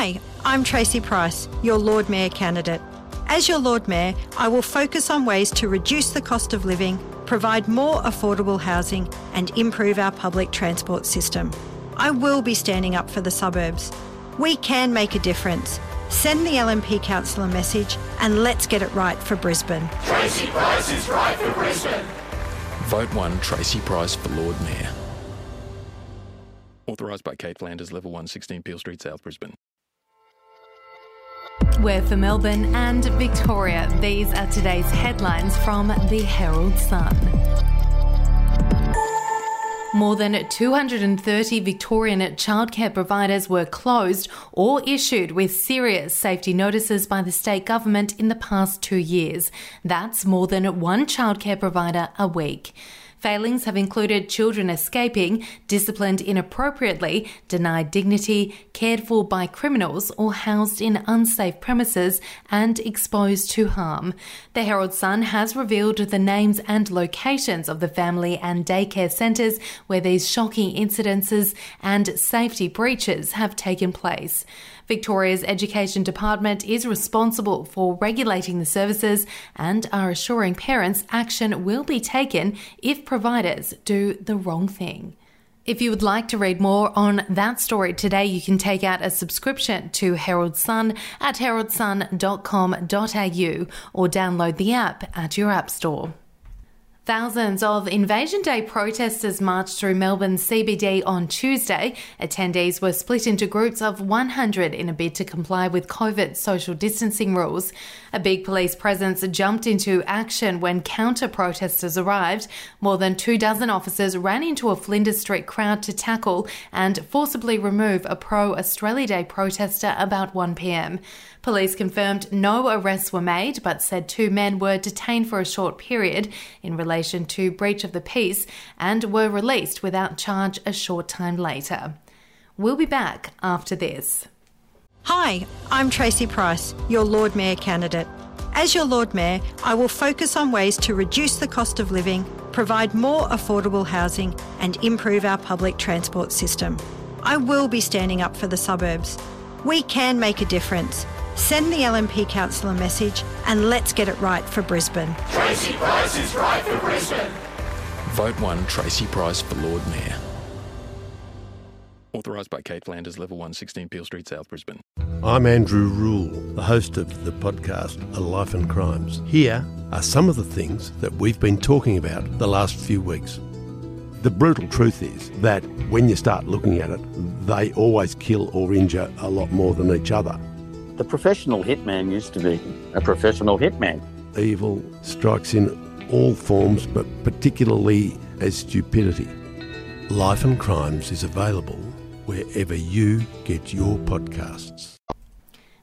Hi, I'm Tracy Price, your Lord Mayor candidate. As your Lord Mayor, I will focus on ways to reduce the cost of living, provide more affordable housing, and improve our public transport system. I will be standing up for the suburbs. We can make a difference. Send the LNP Council a message and let's get it right for Brisbane. Tracy Price is right for Brisbane. Vote 1 Tracy Price for Lord Mayor. Authorised by Kate Flanders, Level 1, 16 Peel Street, South Brisbane. We're for Melbourne and Victoria. These are today's headlines from the Herald Sun. More than 230 Victorian childcare providers were closed or issued with serious safety notices by the state government in the past two years. That's more than one childcare provider a week. Failings have included children escaping, disciplined inappropriately, denied dignity, cared for by criminals, or housed in unsafe premises and exposed to harm. The Herald Sun has revealed the names and locations of the family and daycare centres where these shocking incidences and safety breaches have taken place. Victoria's Education Department is responsible for regulating the services and are assuring parents action will be taken if providers do the wrong thing. If you would like to read more on that story today, you can take out a subscription to Herald Sun at heraldsun.com.au or download the app at your App Store. Thousands of Invasion Day protesters marched through Melbourne's CBD on Tuesday. Attendees were split into groups of 100 in a bid to comply with COVID social distancing rules. A big police presence jumped into action when counter protesters arrived. More than two dozen officers ran into a Flinders Street crowd to tackle and forcibly remove a pro Australia Day protester about 1 pm. Police confirmed no arrests were made, but said two men were detained for a short period in relation to breach of the peace and were released without charge a short time later. We'll be back after this. Hi, I'm Tracy Price, your Lord Mayor candidate. As your Lord Mayor, I will focus on ways to reduce the cost of living, provide more affordable housing, and improve our public transport system. I will be standing up for the suburbs. We can make a difference. Send the LNP Council a message and let's get it right for Brisbane. Tracy Price is right for Brisbane. Vote 1 Tracy Price for Lord Mayor. Authorised by Kate Flanders, Level 1, 16 Peel Street, South Brisbane. I'm Andrew Rule, the host of the podcast A Life and Crimes. Here are some of the things that we've been talking about the last few weeks. The brutal truth is that when you start looking at it, they always kill or injure a lot more than each other. The professional hitman used to be a professional hitman. Evil strikes in all forms, but particularly as stupidity. Life and Crimes is available wherever you get your podcasts.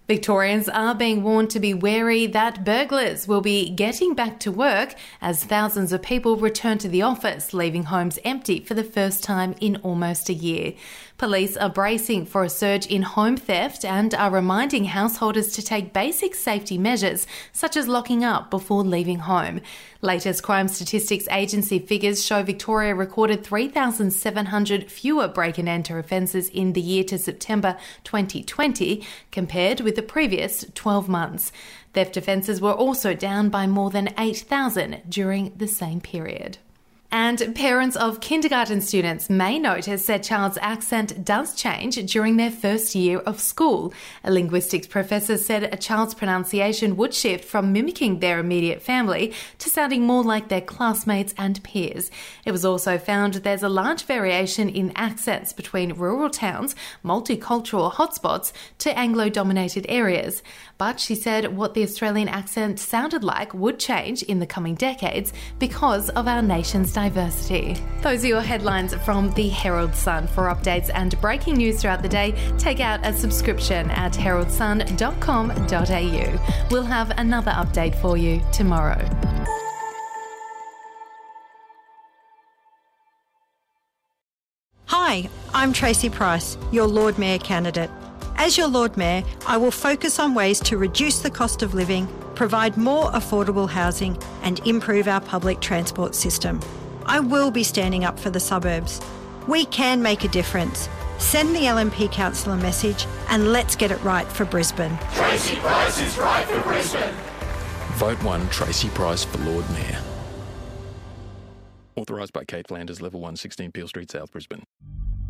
Victorians are being warned to be wary that burglars will be getting back to work as thousands of people return to the office, leaving homes empty for the first time in almost a year. Police are bracing for a surge in home theft and are reminding householders to take basic safety measures, such as locking up before leaving home. Latest Crime Statistics Agency figures show Victoria recorded 3,700 fewer break and enter offences in the year to September 2020 compared with the previous 12 months. Theft offences were also down by more than 8,000 during the same period. And parents of kindergarten students may notice their child's accent does change during their first year of school. A linguistics professor said a child's pronunciation would shift from mimicking their immediate family to sounding more like their classmates and peers. It was also found there's a large variation in accents between rural towns, multicultural hotspots, to Anglo dominated areas. But she said what the Australian accent sounded like would change in the coming decades because of our nation's diversity. Those are your headlines from the Herald Sun. For updates and breaking news throughout the day, take out a subscription at heraldsun.com.au. We'll have another update for you tomorrow. Hi, I'm Tracy Price, your Lord Mayor candidate. As your Lord Mayor, I will focus on ways to reduce the cost of living, provide more affordable housing, and improve our public transport system. I will be standing up for the suburbs. We can make a difference. Send the LNP counsellor a message and let's get it right for Brisbane. Tracy Price is right for Brisbane. Vote 1 Tracy Price for Lord Mayor. Authorised by Kate Flanders, Level 1, 16 Peel Street, South Brisbane.